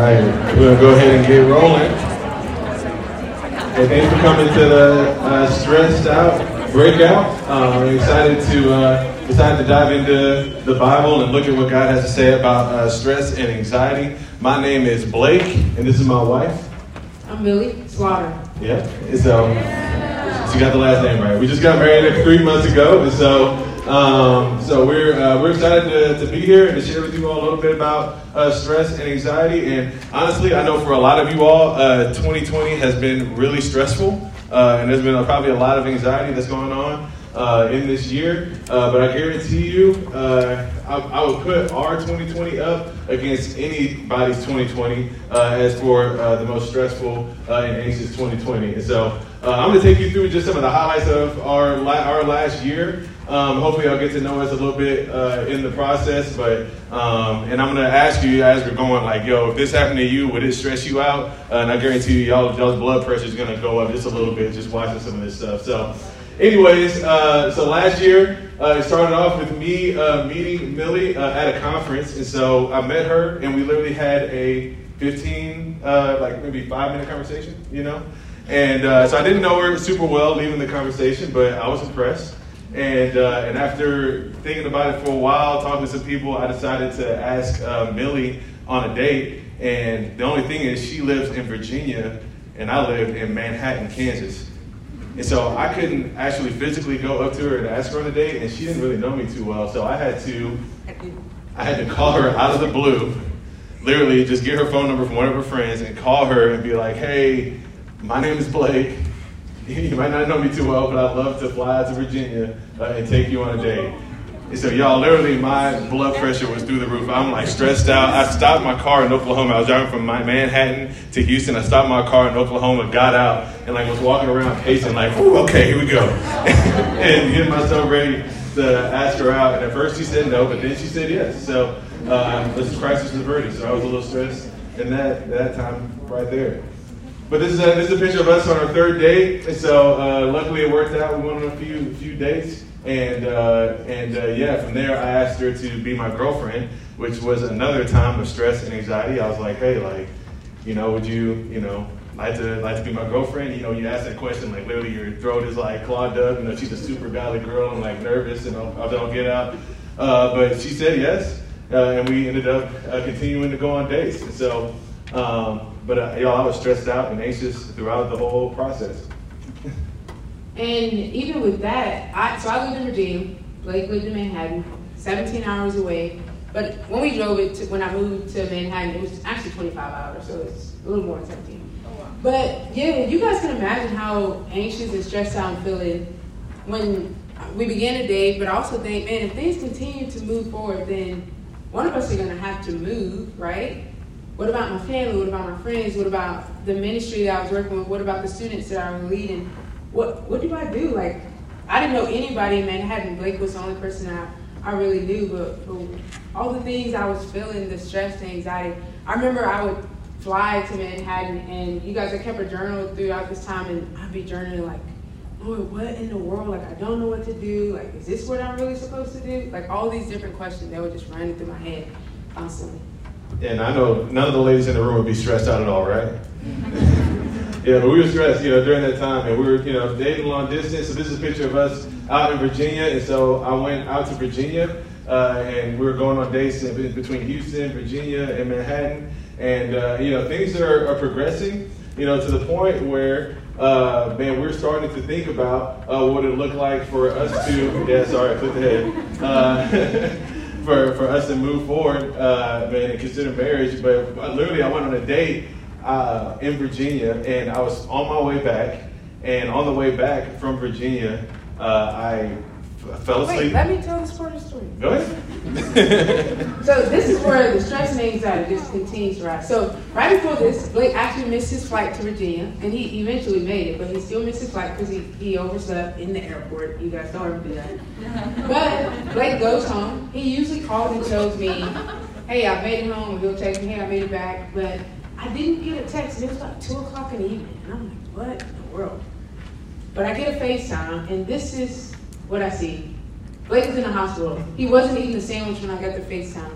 right, we're gonna go ahead and get rolling. Hey, thanks for coming to the uh, stressed out breakout. Uh, I'm excited to uh, excited to dive into the Bible and look at what God has to say about uh, stress and anxiety. My name is Blake, and this is my wife. I'm Millie Slaughter. Yeah, so she got the last name right. We just got married like three months ago, and so um, so we're uh, we're excited to, to be here and to share with you all a little bit about uh, stress and anxiety. And honestly, I know for a lot of you all, uh, 2020 has been really stressful, uh, and there's been probably a lot of anxiety that's going on. Uh, in this year, uh, but I guarantee you, I, I, would put our 2020 up against anybody's 2020 as for the most stressful and anxious 2020. And so I'm going to take you through just some of the highlights of our, our last year. Um, hopefully, I'll get to know us a little bit uh, in the process. But um, and I'm gonna ask you as we're going, like, yo, if this happened to you, would it stress you out? Uh, and I guarantee you, y'all, y'all's blood pressure is gonna go up just a little bit just watching some of this stuff. So, anyways, uh, so last year uh, it started off with me uh, meeting Millie uh, at a conference, and so I met her, and we literally had a 15, like maybe five minute conversation, you know. And so I didn't know her super well leaving the conversation, but I was impressed. And, uh, and after thinking about it for a while, talking to some people, I decided to ask uh, Millie on a date. And the only thing is, she lives in Virginia, and I live in Manhattan, Kansas. And so I couldn't actually physically go up to her and ask her on a date, and she didn't really know me too well. So I had to, I had to call her out of the blue, literally just get her phone number from one of her friends and call her and be like, "Hey, my name is Blake. You might not know me too well, but I'd love to fly out to Virginia uh, and take you on a date. And so, y'all, literally, my blood pressure was through the roof. I'm like stressed out. I stopped my car in Oklahoma. I was driving from my Manhattan to Houston. I stopped my car in Oklahoma, got out, and like was walking around pacing, like, Ooh, okay, here we go, and getting myself ready to ask her out. And at first she said no, but then she said yes. So uh, this is crisis averted. So I was a little stressed in that that time right there. But this is a, this is a picture of us on our third date. And so uh, luckily it worked out. We went on a few few dates. And uh, and uh, yeah, from there I asked her to be my girlfriend, which was another time of stress and anxiety. I was like, hey, like, you know, would you, you know, like to like to be my girlfriend? You know, you ask that question like literally your throat is like clogged up. You know, she's a super godly girl and like nervous and I don't get out. Uh, but she said yes, uh, and we ended up uh, continuing to go on dates. And so. Um, but uh, y'all, I was stressed out and anxious throughout the whole process. and even with that, I so I lived in Virginia. Blake lived in Manhattan, 17 hours away. But when we drove it, to, when I moved to Manhattan, it was actually 25 hours, so it's a little more than 17. But yeah, you guys can imagine how anxious and stressed out I'm feeling when we begin a date. But also think, man, if things continue to move forward, then one of us are going to have to move, right? What about my family? What about my friends? What about the ministry that I was working with? What about the students that I was leading? What what do I do? Like, I didn't know anybody in Manhattan. Blake was the only person I, I really knew, but, but all the things I was feeling, the stress, the anxiety. I remember I would fly to Manhattan, and you guys, I kept a journal throughout this time, and I'd be journaling like, Lord, what in the world? Like, I don't know what to do. Like, is this what I'm really supposed to do? Like, all these different questions that were just running through my head constantly. And I know none of the ladies in the room would be stressed out at all, right? yeah, but we were stressed, you know, during that time, and we were, you know, dating long distance. So this is a picture of us out in Virginia, and so I went out to Virginia, uh, and we were going on dates in, between Houston, Virginia, and Manhattan, and uh, you know, things are, are, progressing, you know, to the point where. Uh, man, we're starting to think about uh, what it looked like for us to. Yeah, sorry, put the head. Uh, for, for us to move forward, uh, man, and consider marriage. But literally, I went on a date uh, in Virginia, and I was on my way back. And on the way back from Virginia, uh, I fell asleep. Wait, let me tell this part of the story. Go ahead. so this is where the stress and anxiety just continues to rise. So right before this, Blake actually missed his flight to Virginia, and he eventually made it, but he still missed his flight because he, he overslept in the airport. You guys don't ever do that. But Blake goes home. He usually calls and tells me, hey, I made it home, and he'll text me, hey, I made it back. But I didn't get a text, and it was like 2 o'clock in the evening. And I'm like, what in the world? But I get a FaceTime, and this is what I see. Blake was in the hospital. He wasn't eating the sandwich when I got the FaceTime.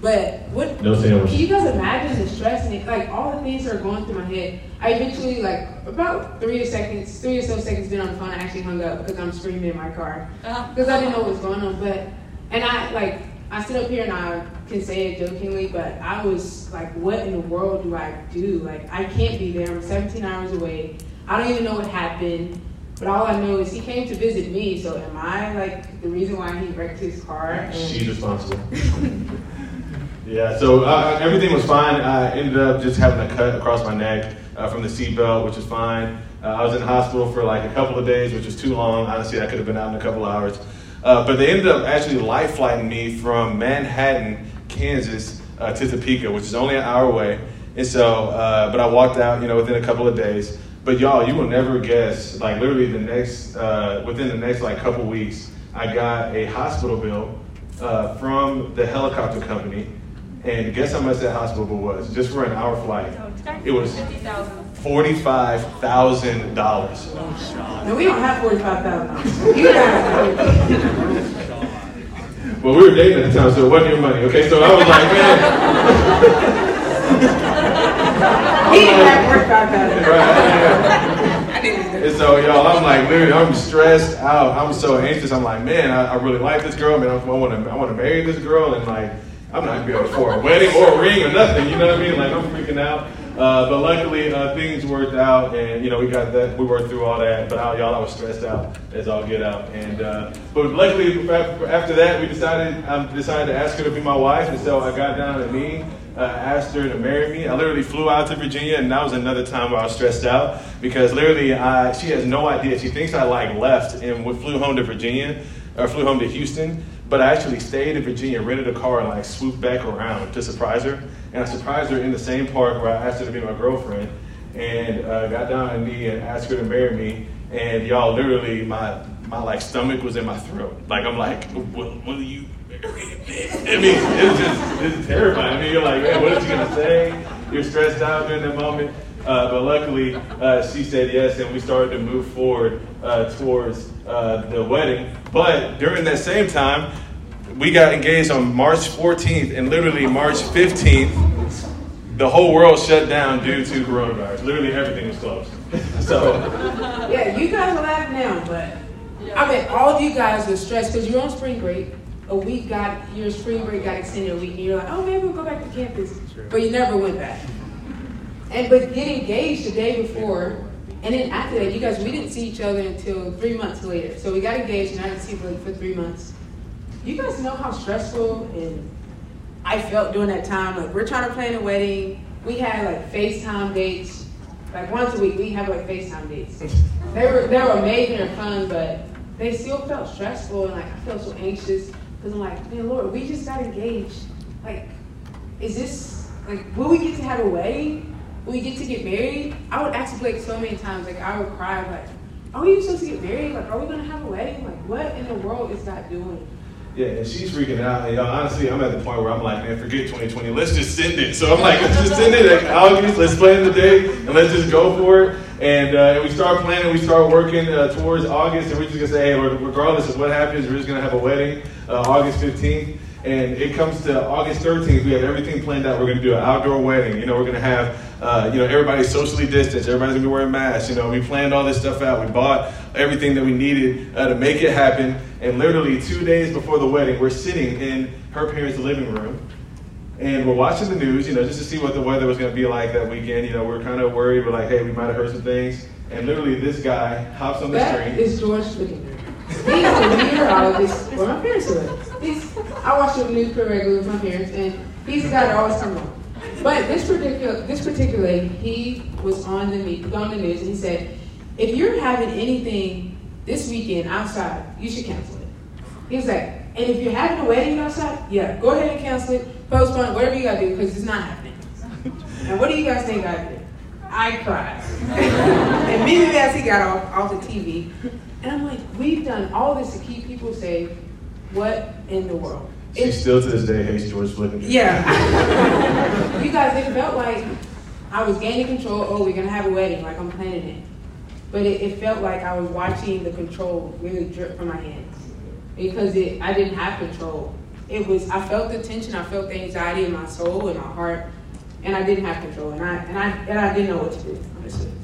But what? No sandwich. Can you guys imagine the stress and it, like all the things that are going through my head? I eventually, like about three or seconds, three or so seconds, been on the phone. I actually hung up because I'm screaming in my car uh-huh. because I didn't know what was going on. But and I like I sit up here and I can say it jokingly, but I was like, what in the world do I do? Like I can't be there. I'm 17 hours away. I don't even know what happened. But all I know is he came to visit me. So am I like the reason why he wrecked his car? And She's responsible. yeah, so uh, everything was fine. I ended up just having a cut across my neck uh, from the seatbelt, which is fine. Uh, I was in the hospital for like a couple of days, which was too long. Honestly, I could have been out in a couple of hours. Uh, but they ended up actually life flighting me from Manhattan, Kansas, uh, to Topeka, which is only an hour away. And so, uh, but I walked out, you know, within a couple of days. But y'all, you will never guess. Like literally, the next uh, within the next like couple weeks, I got a hospital bill uh, from the helicopter company, and guess how much that hospital bill was just for an hour flight? It was forty-five thousand dollars. No, we don't have forty-five thousand. You guys. Well, we were dating at the time, so it wasn't your money. Okay, so I was like, man. He didn't have forty-five thousand. Right, I didn't. And so, y'all, I'm like, literally, I'm stressed out. I'm so anxious. I'm like, man, I, I really like this girl. Man, I want to, I want to marry this girl, and like, I'm not gonna be able to afford a wedding or a ring or nothing. You know what I mean? Like, I'm freaking out. Uh, but luckily, uh, things worked out, and you know, we got that. We worked through all that. But how y'all, I was stressed out as all get out. And uh, but luckily, after that, we decided, I decided to ask her to be my wife, and so I got down on me uh, asked her to marry me. I literally flew out to Virginia, and that was another time where I was stressed out because literally I, she has no idea. She thinks I like left and we flew home to Virginia or flew home to Houston, but I actually stayed in Virginia, rented a car, and like swooped back around to surprise her. And I surprised her in the same park where I asked her to be my girlfriend, and uh, got down on knee and asked her to marry me. And y'all, literally, my my like stomach was in my throat. Like I'm like, will, will you I mean, it's just it's terrifying. I mean, you're like, man, what is she gonna say? You're stressed out during that moment. Uh, but luckily, uh, she said yes, and we started to move forward uh, towards uh, the wedding. But during that same time, we got engaged on March 14th, and literally March 15th, the whole world shut down due to coronavirus. Literally everything was closed. so, yeah, you guys are laughing now, but I mean, all of you guys are stressed because you're on spring break a week got your spring break got extended a week, and you're like, oh, maybe we'll go back to campus, but you never went back. And but get engaged the day before, and then after that, you guys, we didn't see each other until three months later. So we got engaged, and I didn't see for, for three months. You guys know how stressful and I felt during that time. Like we're trying to plan a wedding. We had like FaceTime dates. Like once a week, we have like FaceTime dates. They were they were amazing and fun, but they still felt stressful and like I felt so anxious. Because I'm like, man, Lord, we just got engaged. Like, is this, like, will we get to have a wedding? Will we get to get married? I would ask Blake so many times, like, I would cry, like, are we supposed to get married? Like, are we going to have a wedding? Like, what in the world is God doing? Yeah, and she's freaking out. And y'all, honestly, I'm at the point where I'm like, man, forget 2020. Let's just send it. So I'm like, let's just send it at August. Let's plan the date and let's just go for it. And, uh, and we start planning. We start working uh, towards August, and we're just gonna say, hey, regardless of what happens, we're just gonna have a wedding uh, August 15th. And it comes to August 13th. We have everything planned out. We're going to do an outdoor wedding. You know, we're going to have, uh, you know, everybody socially distanced. Everybody's going to be wearing masks. You know, we planned all this stuff out. We bought everything that we needed uh, to make it happen. And literally two days before the wedding, we're sitting in her parents' living room. And we're watching the news, you know, just to see what the weather was going to be like that weekend. You know, we're kind of worried. We're like, hey, we might have heard some things. And literally, this guy hops on the that screen. That is George Flickinger. He's a meteorologist where my parents. He's, I watch the news pretty regularly with my parents, and he's the guy that always comes on. But this particular, this particular, he was on the on the news, and he said, if you're having anything this weekend outside, you should cancel it. He was like, and if you're having a wedding outside, yeah, go ahead and cancel it, postpone whatever you gotta do, because it's not happening. and what do you guys think I did? I cried. and immediately as he got off, off the TV, and I'm like, we've done all this to keep people safe. What in the world? She it's, still to this day hates George Floyd. Yeah. you guys, it felt like I was gaining control. Oh, we're gonna have a wedding, like I'm planning it. But it, it felt like I was watching the control really drip from my hands because it, I didn't have control. it was I felt the tension, I felt the anxiety in my soul and my heart, and I didn't have control, and I and I and I didn't know what to do.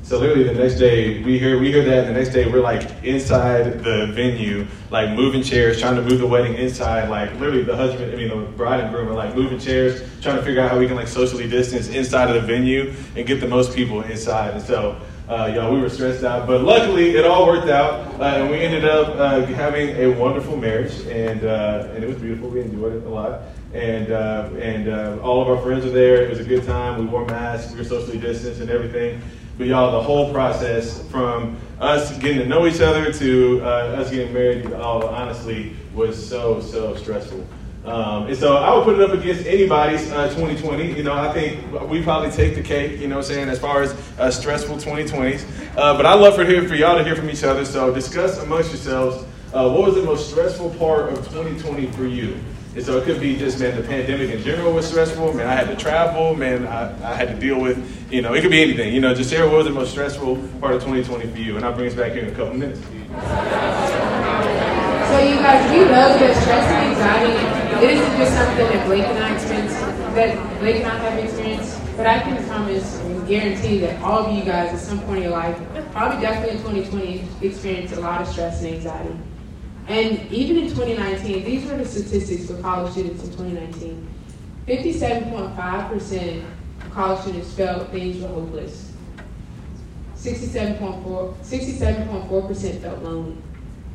So literally the next day we hear we hear that, and the next day we're like inside the venue, like moving chairs, trying to move the wedding inside. Like literally the husband, I mean the bride and groom are like moving chairs, trying to figure out how we can like socially distance inside of the venue and get the most people inside. And so uh, y'all, we were stressed out, but luckily it all worked out, uh, and we ended up uh, having a wonderful marriage, and uh, and it was beautiful. We enjoyed it a lot, and uh, and uh, all of our friends were there. It was a good time. We wore masks, we were socially distanced, and everything. But y'all, the whole process from us getting to know each other to us getting married, all honestly was so so stressful. Um, and so I would put it up against anybody's uh, 2020. You know, I think we probably take the cake, you know what I'm saying, as far as uh, stressful 2020s. Uh, but I love for, hear, for y'all to hear from each other. So discuss amongst yourselves uh, what was the most stressful part of 2020 for you? And so it could be just, man, the pandemic in general was stressful. Man, I had to travel. Man, I, I had to deal with, you know, it could be anything. You know, just share what was the most stressful part of 2020 for you. And I'll bring us back here in a couple minutes. So you guys, we know that stress and anxiety it isn't just something that Blake and I experience, that Blake and I have experienced, but I can promise and guarantee that all of you guys at some point in your life, probably definitely in 2020, experienced a lot of stress and anxiety. And even in 2019, these were the statistics for college students in 2019. 57.5% of college students felt things were hopeless. 67.4, 67.4% felt lonely.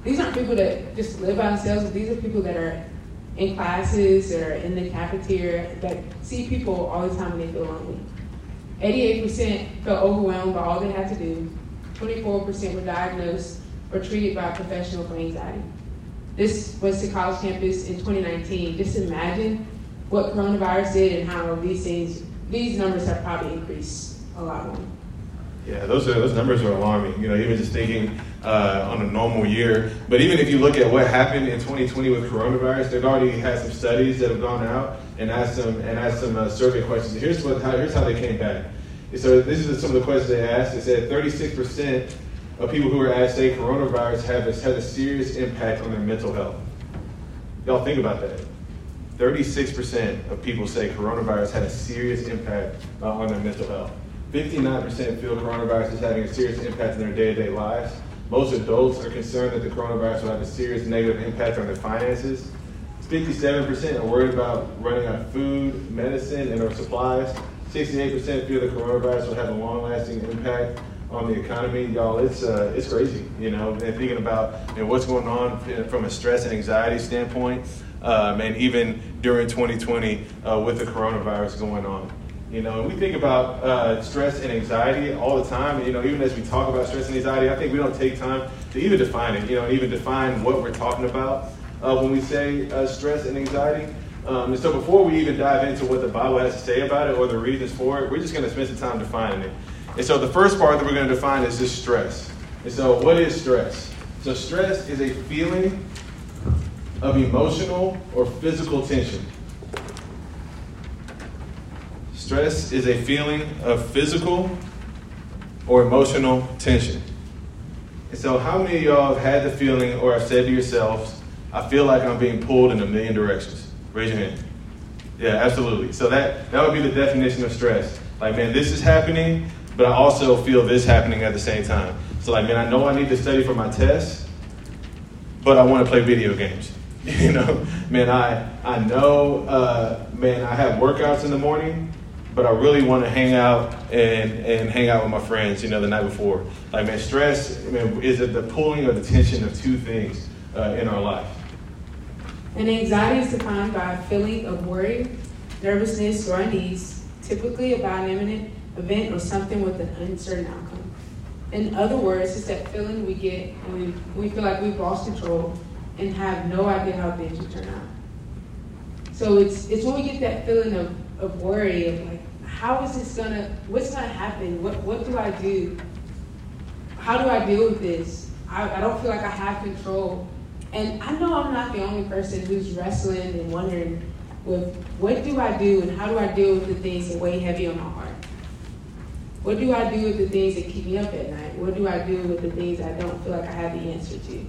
These aren't people that just live by themselves, these are people that are in classes or in the cafeteria that see people all the time and they feel lonely. 88% felt overwhelmed by all they had to do. 24% were diagnosed or treated by a professional for anxiety. This was the college campus in 2019. Just imagine what coronavirus did and how these things, these numbers have probably increased a lot more. Yeah, those are those numbers are alarming. You know, even just thinking uh, on a normal year. But even if you look at what happened in 2020 with coronavirus, they've already had some studies that have gone out and asked some and asked some uh, survey questions. Here's what how, here's how they came back. So this is some of the questions they asked. They said 36 percent of people who were asked say coronavirus have a, had a serious impact on their mental health. Y'all think about that. 36% of people say coronavirus had a serious impact uh, on their mental health. 59% feel coronavirus is having a serious impact on their day-to-day lives. Most adults are concerned that the coronavirus will have a serious negative impact on their finances. 57% are worried about running out of food, medicine, and or supplies. 68% feel the coronavirus will have a long-lasting impact on the economy. Y'all, it's uh, it's crazy, you know, and thinking about you know, what's going on from a stress and anxiety standpoint, um, and even during 2020 uh, with the coronavirus going on. You know, and we think about uh, stress and anxiety all the time. You know, even as we talk about stress and anxiety, I think we don't take time to even define it. You know, and even define what we're talking about uh, when we say uh, stress and anxiety. Um, and so, before we even dive into what the Bible has to say about it or the reasons for it, we're just going to spend some time defining it. And so, the first part that we're going to define is just stress. And so, what is stress? So, stress is a feeling of emotional or physical tension Stress is a feeling of physical or emotional tension. And so, how many of y'all have had the feeling or have said to yourselves, I feel like I'm being pulled in a million directions? Raise your hand. Yeah, absolutely. So, that, that would be the definition of stress. Like, man, this is happening, but I also feel this happening at the same time. So, like, man, I know I need to study for my test, but I want to play video games. You know, man, I I know, uh, man, I have workouts in the morning, but I really want to hang out and, and hang out with my friends, you know, the night before. Like, man, stress man, is it the pulling or the tension of two things uh, in our life. And anxiety is defined by a feeling of worry, nervousness, or unease, typically about an imminent event or something with an uncertain outcome. In other words, it's that feeling we get when we, feel like we've lost control and have no idea how things will turn out. So it's, it's when we get that feeling of of worry of like, how is this gonna, what's gonna happen? What, what do I do? How do I deal with this? I, I don't feel like I have control. And I know I'm not the only person who's wrestling and wondering with what do I do and how do I deal with the things that weigh heavy on my heart? What do I do with the things that keep me up at night? What do I do with the things I don't feel like I have the answer to?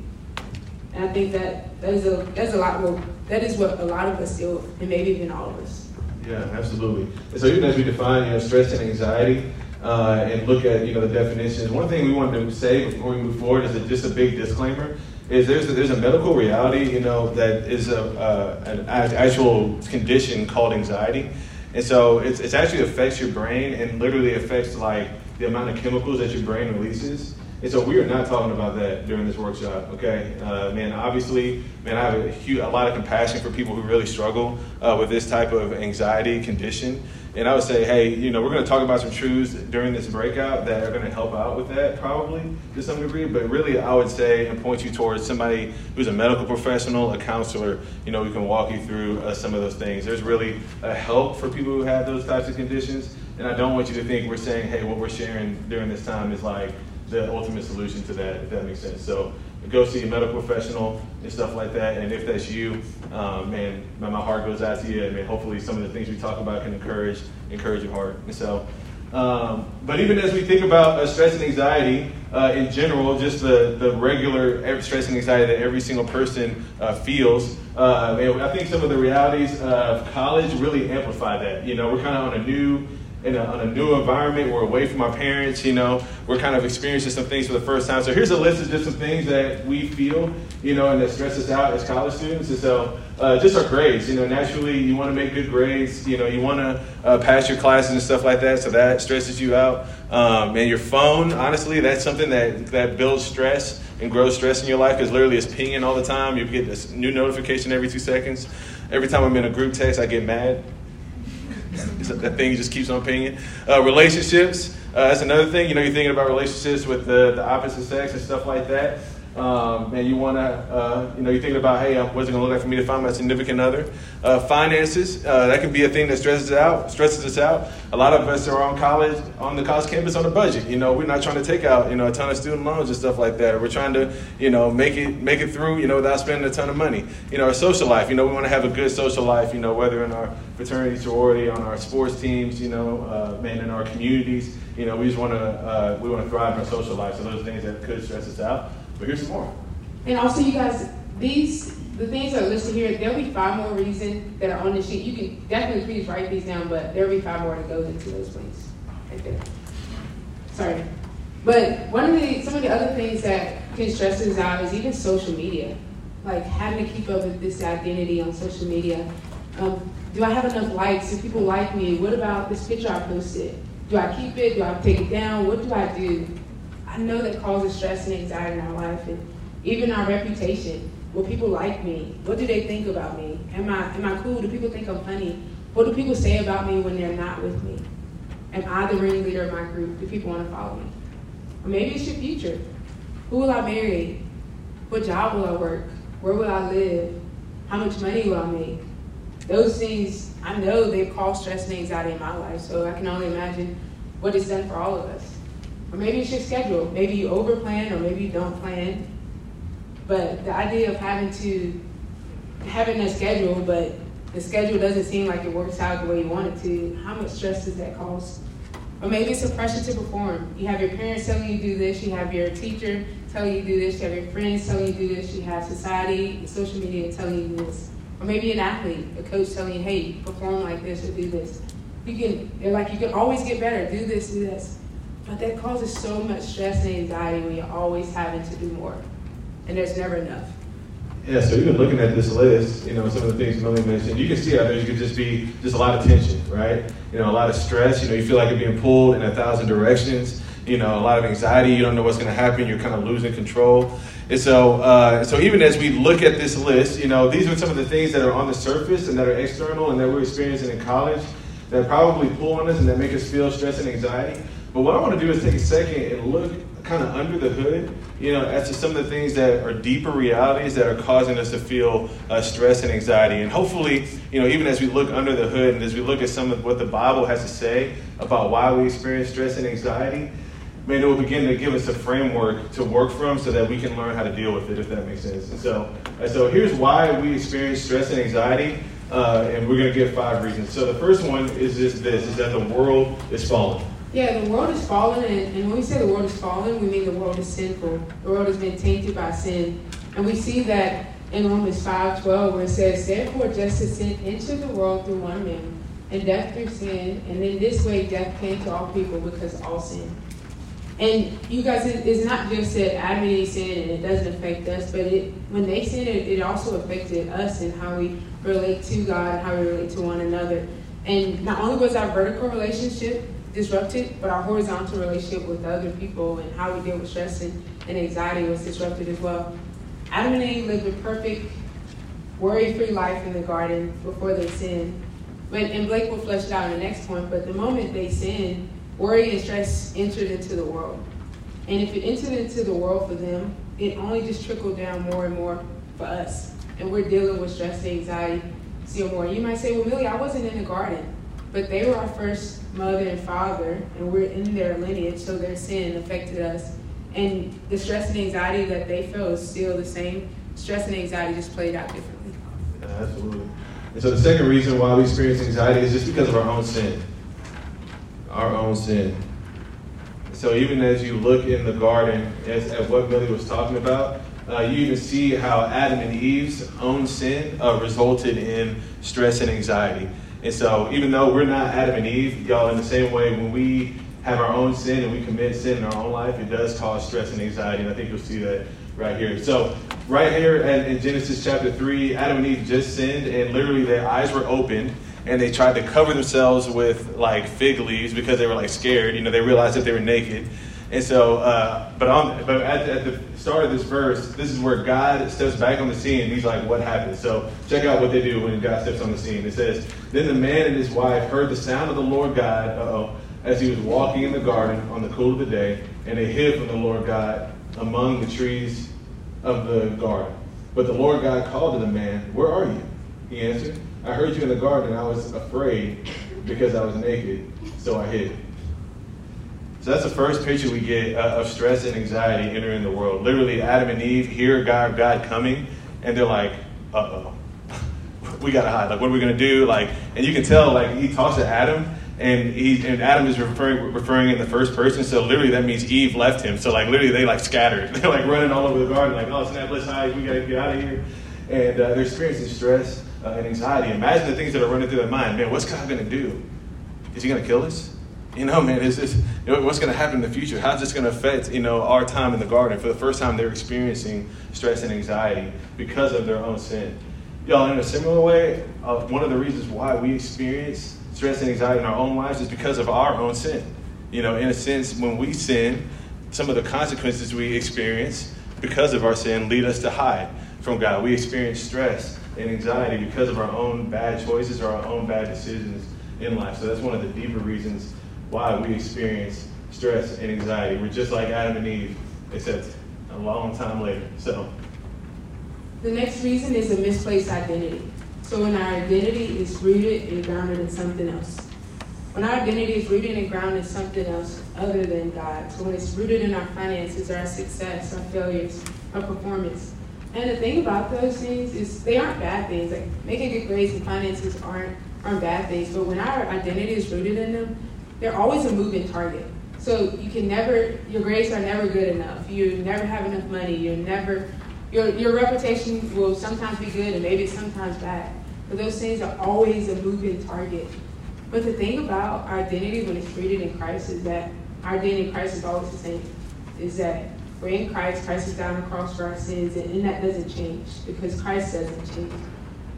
And I think that that is a that's a lot more that is what a lot of us feel, and maybe even all of us. Yeah, absolutely. And so even as we define, you know, stress and anxiety, uh, and look at you know the definitions, one thing we wanted to say before we move forward is just a big disclaimer is there's a, there's a medical reality, you know, that is a, uh, an actual condition called anxiety. And so it's, it actually affects your brain and literally affects like the amount of chemicals that your brain releases. And so we are not talking about that during this workshop, okay? Uh, man, obviously, man, I have a, huge, a lot of compassion for people who really struggle uh, with this type of anxiety condition. And I would say, hey, you know, we're going to talk about some truths during this breakout that are going to help out with that, probably to some degree. But really, I would say and point you towards somebody who's a medical professional, a counselor, you know, who can walk you through uh, some of those things. There's really a help for people who have those types of conditions. And I don't want you to think we're saying, hey, what we're sharing during this time is like the ultimate solution to that, if that makes sense. So go see a medical professional and stuff like that. And if that's you, um, man, my heart goes out to you. And man, hopefully some of the things we talk about can encourage encourage your heart. And so, um, but even as we think about uh, stress and anxiety uh, in general, just the, the regular stress and anxiety that every single person uh, feels, uh, I think some of the realities of college really amplify that. You know, we're kind of on a new in a, a new environment. We're away from our parents, you know. We're kind of experiencing some things for the first time. So here's a list of just some things that we feel, you know, and that stress us out as college students. And so uh, just our grades, you know, naturally you want to make good grades, you know, you want to uh, pass your classes and stuff like that. So that stresses you out. Um, and your phone, honestly, that's something that, that builds stress and grows stress in your life because literally it's pinging all the time. You get this new notification every two seconds. Every time I'm in a group text, I get mad that thing just keeps on pinging. Uh, relationships, uh, that's another thing. You know, you're thinking about relationships with the, the opposite sex and stuff like that. Um, and you want to, uh, you know, you're thinking about, hey, what's it going to look like for me to find my significant other? Uh, finances, uh, that can be a thing that stresses out, stresses us out. A lot of us are on college, on the college campus on a budget. You know, we're not trying to take out, you know, a ton of student loans and stuff like that. We're trying to, you know, make it make it through, you know, without spending a ton of money. You know, our social life, you know, we want to have a good social life, you know, whether in our fraternity, sorority, on our sports teams, you know, uh, man, in our communities. You know, we just want to uh, we want to thrive in our social life. So those things that could stress us out. But here's some more. And also, you guys, these the things that are listed here, there'll be five more reasons that are on the sheet. You can definitely please write these down, but there'll be five more that goes into those points right there. Sorry. But one of the some of the other things that can stress us out is even social media. Like having to keep up with this identity on social media. Um, do I have enough likes? Do people like me? What about this picture I posted? Do I keep it? Do I take it down? What do I do? I know that causes stress and anxiety in our life, and even our reputation. Will people like me? What do they think about me? Am I am I cool? Do people think I'm funny? What do people say about me when they're not with me? Am I the ringleader of my group? Do people want to follow me? Or maybe it's your future. Who will I marry? What job will I work? Where will I live? How much money will I make? Those things, I know they've caused stress and anxiety in my life, so I can only imagine what it's done for all of us. Or maybe it's your schedule. Maybe you overplan or maybe you don't plan. But the idea of having to having a schedule, but the schedule doesn't seem like it works out the way you want it to, how much stress does that cause? Or maybe it's a pressure to perform. You have your parents telling you to do this, you have your teacher telling you do this, you have your friends telling you do this, you have society social media telling you this. Or maybe an athlete, a coach telling you, hey, perform like this or do this. You can, like, you can always get better, do this, do this. But that causes so much stress and anxiety when you're always having to do more. And there's never enough. Yeah, so even looking at this list, you know, some of the things Millie mentioned, you can see out there could just be just a lot of tension, right? You know, a lot of stress, you know, you feel like you're being pulled in a thousand directions, you know, a lot of anxiety, you don't know what's gonna happen, you're kind of losing control. And so, uh, so even as we look at this list, you know, these are some of the things that are on the surface and that are external and that we're experiencing in college that probably pull on us and that make us feel stress and anxiety. But what I want to do is take a second and look kind of under the hood, you know, as to some of the things that are deeper realities that are causing us to feel uh, stress and anxiety. And hopefully, you know, even as we look under the hood and as we look at some of what the Bible has to say about why we experience stress and anxiety, man, it will begin to give us a framework to work from so that we can learn how to deal with it, if that makes sense. And so, so here's why we experience stress and anxiety. Uh, and we're going to give five reasons. So the first one is this: is that the world is fallen. Yeah, the world is fallen, and, and when we say the world is fallen, we mean the world is sinful. The world has been tainted by sin. And we see that in Romans 5 12, where it says, Therefore, justice entered the world through one man, and death through sin. And in this way, death came to all people because all sinned. And you guys, it's not just that Adam and Eve sinned and it doesn't affect us, but it, when they sinned, it, it also affected us and how we relate to God and how we relate to one another. And not only was our vertical relationship disrupted, but our horizontal relationship with other people and how we deal with stress and, and anxiety was disrupted as well. Adam and Eve lived a perfect, worry-free life in the garden before they sinned. But, and Blake will flesh it out in the next point, but the moment they sinned, worry and stress entered into the world. And if it entered into the world for them, it only just trickled down more and more for us. And we're dealing with stress and anxiety still more. You might say, well, Millie, I wasn't in the garden. But they were our first mother and father, and we're in their lineage, so their sin affected us. And the stress and anxiety that they feel is still the same. Stress and anxiety just played out differently. Absolutely. And so the second reason why we experience anxiety is just because of our own sin our own sin. So even as you look in the garden as, at what Millie was talking about, uh, you even see how Adam and Eve's own sin uh, resulted in stress and anxiety. And so even though we're not Adam and Eve, y'all, in the same way, when we have our own sin and we commit sin in our own life, it does cause stress and anxiety. And I think you'll see that right here. So right here in Genesis chapter 3, Adam and Eve just sinned, and literally their eyes were opened and they tried to cover themselves with like fig leaves because they were like scared. You know, they realized that they were naked. And so, uh, but on, but at, at, the start of this verse, this is where God steps back on the scene. And he's like, "What happened?" So check out what they do when God steps on the scene. It says, "Then the man and his wife heard the sound of the Lord God, uh-oh, as he was walking in the garden on the cool of the day, and they hid from the Lord God among the trees of the garden. But the Lord God called to the man, "Where are you?" He answered, I heard you in the garden and I was afraid because I was naked, so I hid. So that's the first picture we get uh, of stress and anxiety entering the world. Literally, Adam and Eve hear God, God coming, and they're like, uh oh. we gotta hide. Like, what are we gonna do? Like, and you can tell, like, he talks to Adam, and he and Adam is referring referring in the first person. So literally, that means Eve left him. So like, literally, they like scattered. They're like running all over the garden, like, oh snap, let's hide. We gotta get out of here. And uh, they're experiencing stress uh, and anxiety. Imagine the things that are running through their mind. Man, what's God going to do? Is He going to kill us? You know, man, is this, you know, what's going to happen in the future? How's this going to affect, you know, our time in the garden? For the first time, they're experiencing stress and anxiety because of their own sin. Y'all, in a similar way, uh, one of the reasons why we experience stress and anxiety in our own lives is because of our own sin. You know, in a sense, when we sin, some of the consequences we experience because of our sin lead us to hide from God. We experience stress and anxiety because of our own bad choices or our own bad decisions in life. So that's one of the deeper reasons why we experience stress and anxiety. We're just like Adam and Eve, except a long time later. So the next reason is a misplaced identity. So when our identity is rooted and grounded in something else. When our identity is rooted and grounded in something else other than God. So when it's rooted in our finances, our success, our failures, our performance, and the thing about those things is they aren't bad things. Like making good grades and finances aren't aren't bad things. But when our identity is rooted in them, they're always a moving target. So you can never your grades are never good enough. You never have enough money. You never your your reputation will sometimes be good and maybe sometimes bad. But those things are always a moving target. But the thing about our identity when it's rooted in Christ is that our identity in Christ is always the same. Is that we're in Christ. Christ is down the cross for our sins, and, and that doesn't change because Christ doesn't change.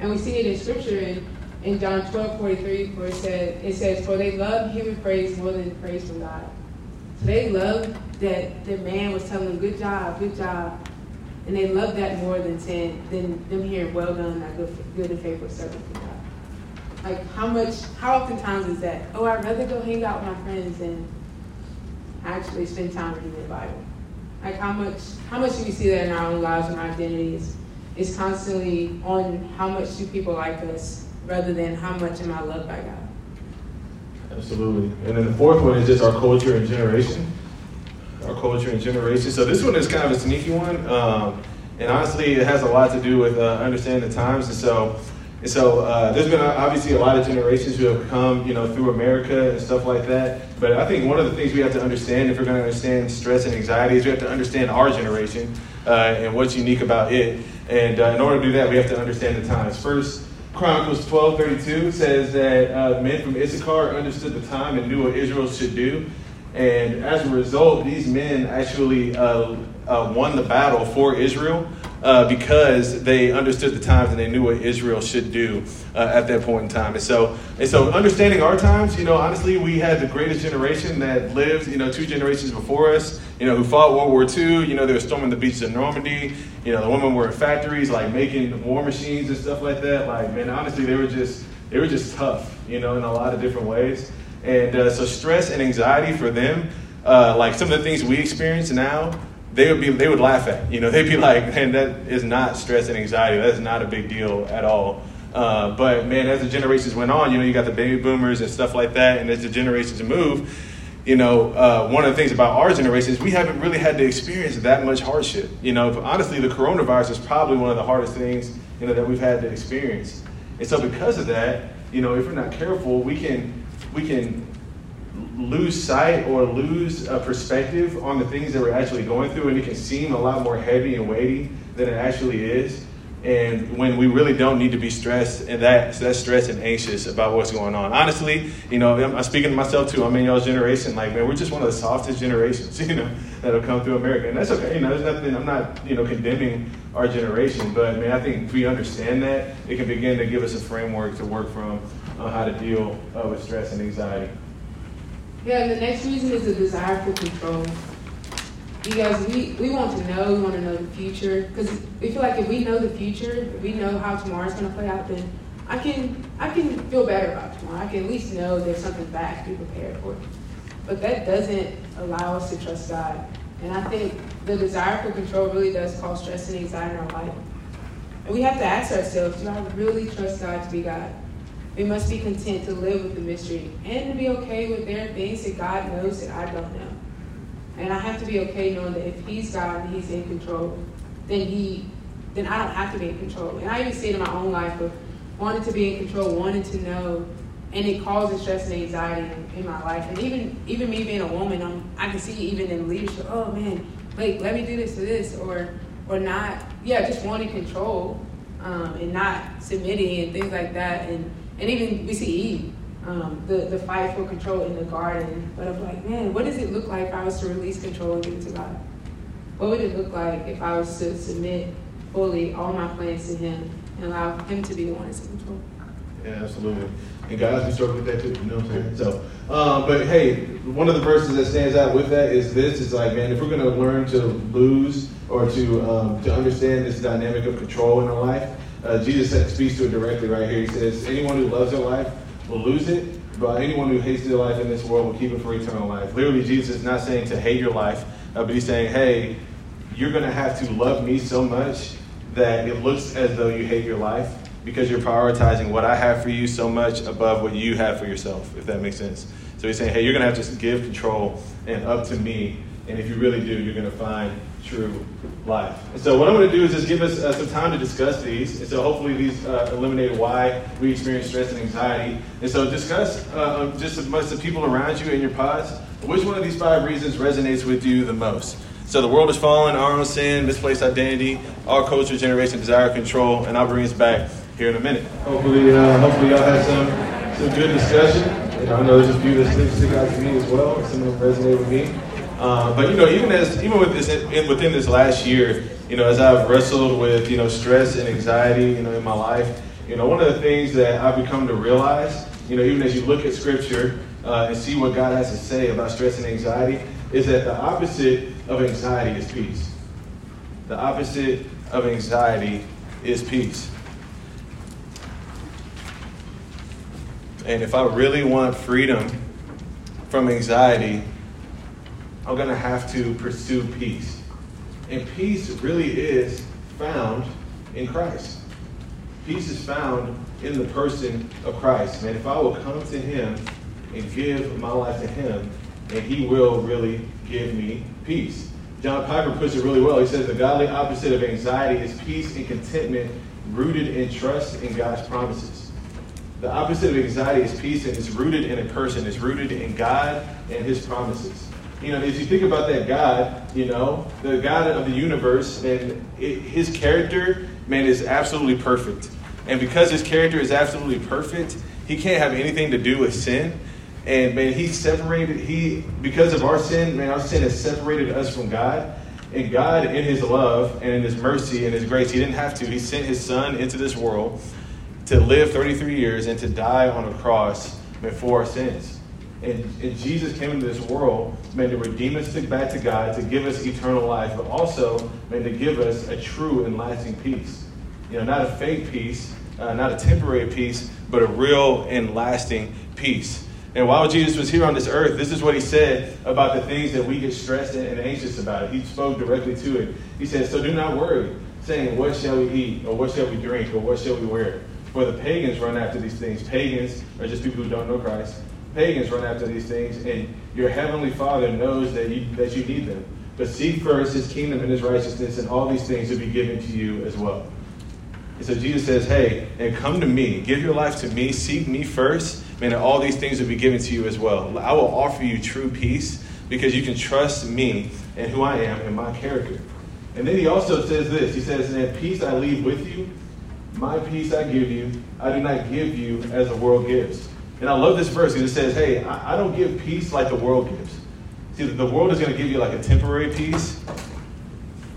And we see it in Scripture in, in John 12, 43, where it, said, it says, For they love human praise more than praise from God. So they loved that the man was telling them, Good job, good job. And they loved that more than saying, than them hearing, Well done, that good, good and faithful servant from God. Like, how much, how oftentimes is that? Oh, I'd rather go hang out with my friends than actually spend time reading the Bible. Like how much how much do we see that in our own lives and our identities is constantly on how much do people like us rather than how much am I loved by God. Absolutely. And then the fourth one is just our culture and generation. Our culture and generation. So this one is kind of a sneaky one. Um, and honestly, it has a lot to do with uh, understanding the times. And so and so uh, there's been obviously a lot of generations who have come, you know, through America and stuff like that. But I think one of the things we have to understand, if we're going to understand stress and anxiety, is we have to understand our generation. uh, and what's unique about it. And uh, in order to do that, we have to understand the times. First, Chronicles 12:32 says that uh, men from Issachar understood the time and knew what Israel should do. And as a result, these men actually uh, uh, won the battle for Israel uh, because they understood the times and they knew what Israel should do uh, at that point in time. And so, and so, understanding our times, you know, honestly, we had the greatest generation that lived, you know, two generations before us, you know, who fought World War II. You know, they were storming the beaches of Normandy. You know, the women were in factories, like making war machines and stuff like that. Like, man, honestly, they were just they were just tough, you know, in a lot of different ways. And uh, so, stress and anxiety for them, uh, like some of the things we experience now they would be they would laugh at. You know, they'd be like, man, that is not stress and anxiety. That's not a big deal at all. Uh, but man, as the generations went on, you know, you got the baby boomers and stuff like that, and as the generations move, you know, uh, one of the things about our generation is we haven't really had to experience that much hardship. You know, honestly, the coronavirus is probably one of the hardest things you know that we've had to experience, and so because of that, you know, if we're not careful, we can we can lose sight or lose a perspective on the things that we're actually going through, and it can seem a lot more heavy and weighty than it actually is. And when we really don't need to be stressed and that that stressed and anxious about what's going on. Honestly, you know, I'm, speaking to myself too. I'm in y'all's generation. Like, man, we're just one of the softest generations, you know, that'll come through America, and that's okay. You know, there's nothing. I'm not, you know, condemning our generation, but man, I think if we understand that, it can begin to give us a framework to work from on how to deal uh, with stress and anxiety. Yeah, and the next reason is a desire for control. Because we, we want to know, we want to know the future. Because we feel like if we know the future, if we know how tomorrow's going to play out, then I can I can feel better about tomorrow. I can at least know there's something back to be prepared for. But that doesn't allow us to trust God. And I think the desire for control really does cause stress and anxiety in our life. And we have to ask ourselves, do I really trust God to be God? We must be content to live with the mystery and to be okay with there are things that God knows that I don't know. And I have to be okay knowing that if He's God and He's in control, then He, then I don't have to be in control. And I even see it in my own life of wanting to be in control, wanting to know, and it causes stress and anxiety in, in my life. And even even me being a woman, I'm, I can see even in leadership. Oh man, like let me do this to this, or or not. Yeah, just wanting control um, and not submitting and things like that. And and even we see Eve, um, the, the fight for control in the garden. But I'm like, man, what does it look like if I was to release control and give it to God? What would it look like if I was to submit fully all my plans to Him and allow Him to be the one that's in control? Yeah, absolutely. And guys, we struggle with that too. You know what I'm saying? So, um, but hey, one of the verses that stands out with that is this: is like, man, if we're going to learn to lose or to um, to understand this dynamic of control in our life, uh, Jesus speaks to it directly right here. He says, Anyone who loves their life will lose it, but anyone who hates their life in this world will keep it for eternal life. Literally, Jesus is not saying to hate your life, uh, but he's saying, Hey, you're going to have to love me so much that it looks as though you hate your life because you're prioritizing what I have for you so much above what you have for yourself, if that makes sense. So he's saying, Hey, you're going to have to give control and up to me. And if you really do, you're going to find true life. And so what I'm going to do is just give us uh, some time to discuss these. And so hopefully these uh, eliminate why we experience stress and anxiety. And so discuss uh, um, just amongst the people around you in your pods, which one of these five reasons resonates with you the most? So the world is fallen, our own sin, misplaced identity, our culture, generation, desire, control, and I'll bring us back here in a minute. Hopefully, uh, hopefully y'all had some some good discussion. And I know there's a few that stick out to me as well. Some of them resonate with me. Uh, but you know, even as even with this in, within this last year, you know, as I've wrestled with you know stress and anxiety, you know, in my life, you know, one of the things that I've become to realize, you know, even as you look at Scripture uh, and see what God has to say about stress and anxiety, is that the opposite of anxiety is peace. The opposite of anxiety is peace. And if I really want freedom from anxiety, I'm going to have to pursue peace. And peace really is found in Christ. Peace is found in the person of Christ. And if I will come to Him and give my life to Him, and He will really give me peace. John Piper puts it really well. He says the godly opposite of anxiety is peace and contentment rooted in trust in God's promises. The opposite of anxiety is peace and it's rooted in a person, it's rooted in God and His promises. You know, as you think about that God, you know, the God of the universe, and it, his character, man, is absolutely perfect. And because his character is absolutely perfect, he can't have anything to do with sin. And man, he separated, he, because of our sin, man, our sin has separated us from God. And God, in his love and in his mercy and his grace, he didn't have to. He sent his son into this world to live 33 years and to die on a cross for our sins. And, and, Jesus came into this world, man, to redeem us back to God, to give us eternal life, but also, man, to give us a true and lasting peace. You know, not a fake peace, uh, not a temporary peace, but a real and lasting peace. And while Jesus was here on this earth, this is what he said about the things that we get stressed and anxious about. He spoke directly to it. He said, So do not worry, saying, What shall we eat? Or what shall we drink? Or what shall we wear? For the pagans run after these things. Pagans are just people who don't know Christ pagans run after these things, and your heavenly Father knows that you, that you need them. But seek first his kingdom and his righteousness, and all these things will be given to you as well. And so Jesus says, Hey, and come to me. Give your life to me. Seek me first, and all these things will be given to you as well. I will offer you true peace because you can trust me and who I am and my character. And then he also says this He says, And peace I leave with you, my peace I give you. I do not give you as the world gives. And I love this verse because it says, hey, I, I don't give peace like the world gives. See, the world is going to give you like a temporary peace,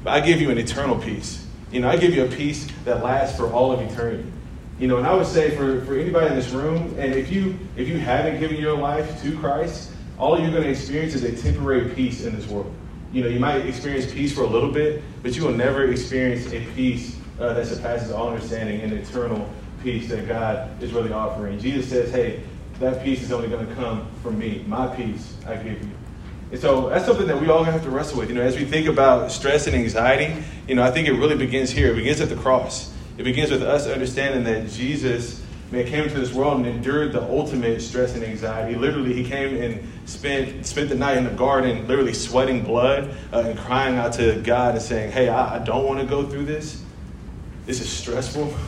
but I give you an eternal peace. You know, I give you a peace that lasts for all of eternity. You know, and I would say for, for anybody in this room, and if you if you haven't given your life to Christ, all you're going to experience is a temporary peace in this world. You know, you might experience peace for a little bit, but you will never experience a peace uh, that surpasses all understanding and eternal peace that God is really offering. Jesus says, hey, that peace is only going to come from me. My peace I give you. And so that's something that we all have to wrestle with. You know, as we think about stress and anxiety, you know, I think it really begins here. It begins at the cross. It begins with us understanding that Jesus man, came into this world and endured the ultimate stress and anxiety. Literally, he came and spent spent the night in the garden, literally sweating blood uh, and crying out to God and saying, "Hey, I, I don't want to go through this. This is stressful.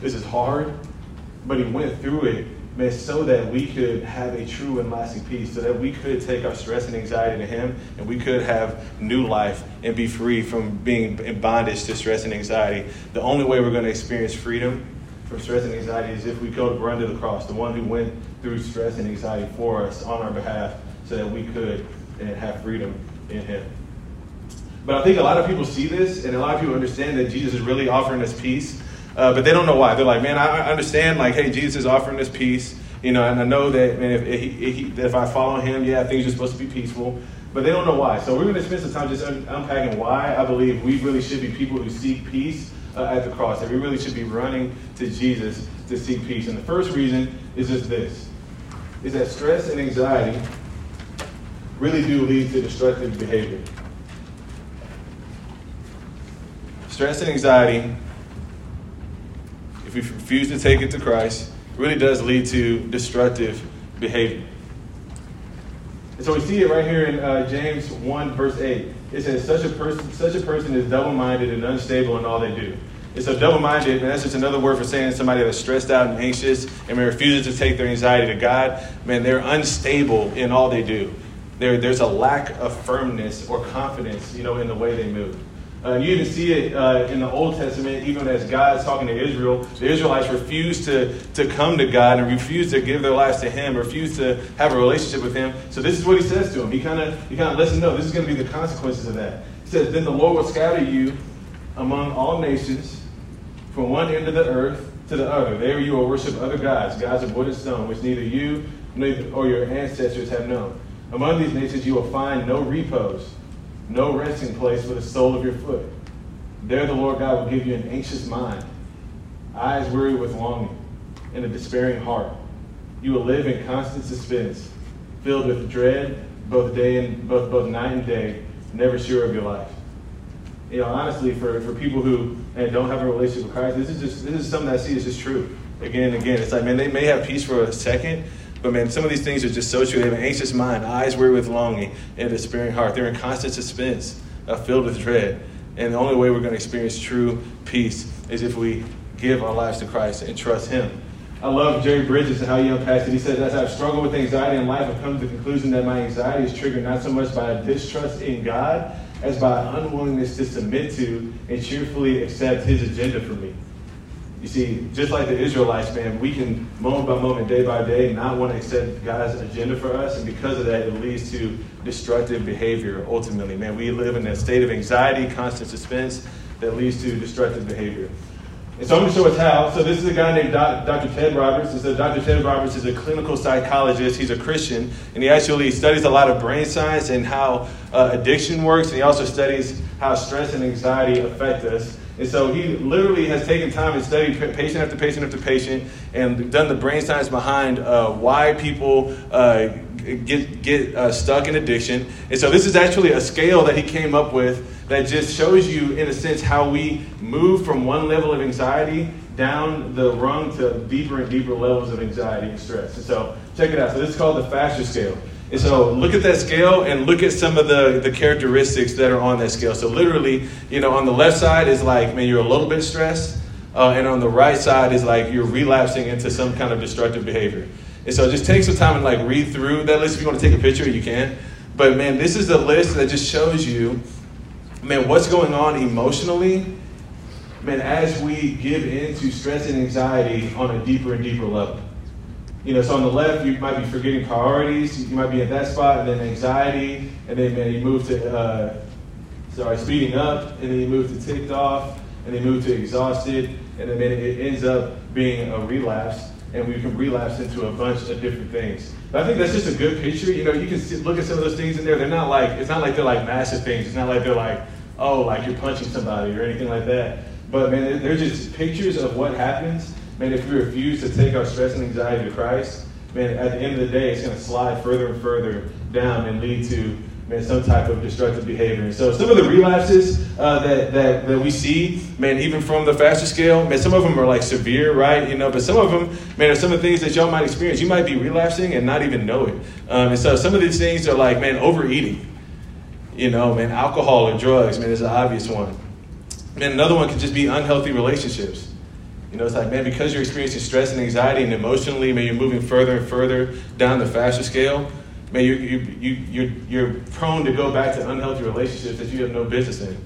This is hard." But he went through it man, so that we could have a true and lasting peace, so that we could take our stress and anxiety to Him, and we could have new life and be free from being in bondage to stress and anxiety. The only way we're going to experience freedom from stress and anxiety is if we go to run to the cross, the one who went through stress and anxiety for us on our behalf, so that we could and have freedom in Him. But I think a lot of people see this, and a lot of people understand that Jesus is really offering us peace uh, but they don't know why. They're like, man, I understand, like, hey, Jesus is offering this peace, you know, and I know that, man, if, if, he, if I follow him, yeah, things are supposed to be peaceful. But they don't know why. So we're going to spend some time just un- unpacking why I believe we really should be people who seek peace uh, at the cross. That we really should be running to Jesus to seek peace. And the first reason is just this: is that stress and anxiety really do lead to destructive behavior. Stress and anxiety if we refuse to take it to Christ, it really does lead to destructive behavior. And so we see it right here in uh, James 1, verse 8. It says, such a, person, such a person is double minded and unstable in all they do. And so double minded, man, that's just another word for saying somebody that's stressed out and anxious and man, refuses to take their anxiety to God. Man, they're unstable in all they do. There, there's a lack of firmness or confidence, you know, in the way they move. Uh, you even see it uh, in the Old Testament, even as God is talking to Israel. The Israelites refused to, to come to God and refused to give their lives to Him, refused to have a relationship with Him. So this is what He says to them. He kind of he kind of lets them know this is going to be the consequences of that. He says, "Then the Lord will scatter you among all nations, from one end of the earth to the other. There you will worship other gods, gods of wood and stone, which neither you nor your ancestors have known. Among these nations you will find no repose." No resting place for the sole of your foot. There the Lord God will give you an anxious mind, eyes weary with longing, and a despairing heart. You will live in constant suspense, filled with dread, both day and both both night and day, never sure of your life. You know, honestly, for, for people who and don't have a relationship with Christ, this is just this is something I see is just true. Again and again. It's like, man, they may have peace for a second, but man, some of these things are just so true. They have an anxious mind, eyes weary with longing, and a despairing heart. They're in constant suspense, uh, filled with dread. And the only way we're going to experience true peace is if we give our lives to Christ and trust Him. I love Jerry Bridges and how he unpacks it. He says, As I've struggled with anxiety in life, I've come to the conclusion that my anxiety is triggered not so much by a distrust in God as by an unwillingness to submit to and cheerfully accept his agenda for me. You see, just like the Israelites, man, we can moment by moment, day by day, not want to accept God's agenda for us, and because of that, it leads to destructive behavior ultimately. Man, we live in a state of anxiety, constant suspense that leads to destructive behavior. And so I'm going to show us how. So this is a guy named Dr. Ted Roberts. And so Dr. Ted Roberts is a clinical psychologist. He's a Christian, and he actually studies a lot of brain science and how uh, addiction works. And he also studies how stress and anxiety affect us. And so he literally has taken time and studied patient after patient after patient and done the brain science behind uh, why people uh, get, get uh, stuck in addiction. And so this is actually a scale that he came up with that just shows you, in a sense, how we move from one level of anxiety down the rung to deeper and deeper levels of anxiety and stress. And so, check it out. So, this is called the Faster scale. And so, look at that scale and look at some of the, the characteristics that are on that scale. So, literally, you know, on the left side is like, man, you're a little bit stressed. Uh, and on the right side is like you're relapsing into some kind of destructive behavior. And so, just take some time and like read through that list. If you want to take a picture, you can. But man, this is the list that just shows you man, what's going on emotionally, man, as we give in to stress and anxiety on a deeper and deeper level. You know, so on the left, you might be forgetting priorities. You might be at that spot, and then anxiety, and then man, you move to, uh, sorry, speeding up, and then you move to ticked off, and then you move to exhausted, and then it ends up being a relapse, and we can relapse into a bunch of different things. But I think that's just a good picture. You know, you can see, look at some of those things in there. They're not like, it's not like they're like massive things. It's not like they're like, oh, like you're punching somebody or anything like that. But man, they're just pictures of what happens. Man, if we refuse to take our stress and anxiety to Christ, man, at the end of the day, it's going to slide further and further down and lead to man, some type of destructive behavior. And so some of the relapses uh, that, that, that we see, man, even from the faster scale, man, some of them are like severe, right? You know, but some of them, man, are some of the things that y'all might experience. You might be relapsing and not even know it. Um, and so some of these things are like, man, overeating. You know, man, alcohol or drugs, man, is an obvious one. Man, another one could just be unhealthy relationships. You know, it's like, man, because you're experiencing stress and anxiety and emotionally, man, you're moving further and further down the faster scale, man, you, you, you, you're, you're prone to go back to unhealthy relationships that you have no business in.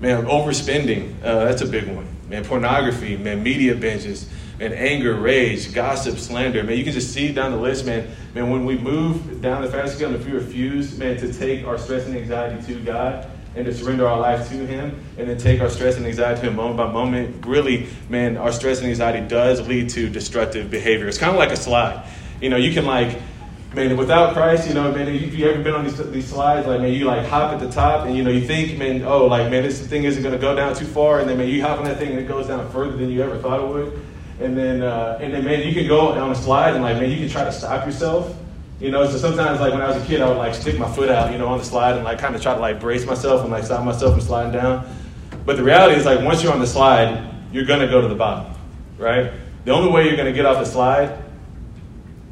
Man, overspending, uh, that's a big one. Man, pornography, man, media binges, man, anger, rage, gossip, slander. Man, you can just see down the list, man. Man, when we move down the fast scale, if we refuse, man, to take our stress and anxiety to God and to surrender our life to Him, and then take our stress and anxiety to Him moment by moment, really, man, our stress and anxiety does lead to destructive behavior. It's kind of like a slide. You know, you can like man, without Christ, you know, man, if you ever been on these, these slides, like, man, you like hop at the top and, you know, you think, man, oh, like, man, this thing isn't going to go down too far. And then, man, you hop on that thing and it goes down further than you ever thought it would. And then, uh, and then, man, you can go on a slide and like, man, you can try to stop yourself. You know, so sometimes like when I was a kid, I would like stick my foot out, you know, on the slide and like kind of try to like brace myself and like stop myself from sliding down. But the reality is like once you're on the slide, you're gonna go to the bottom, right? The only way you're gonna get off the slide,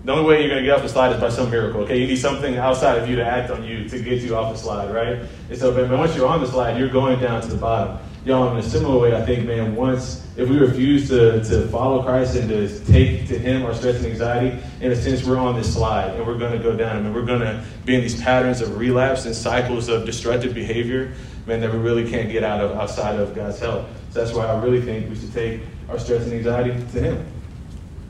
the only way you're gonna get off the slide is by some miracle. Okay, you need something outside of you to act on you to get you off the slide, right? And so, but once you're on the slide, you're going down to the bottom y'all, in a similar way, I think, man, once, if we refuse to, to follow Christ and to take to Him our stress and anxiety, in a sense, we're on this slide and we're going to go down. Mean, we're going to be in these patterns of relapse and cycles of destructive behavior, man, that we really can't get out of outside of God's help. So that's why I really think we should take our stress and anxiety to Him.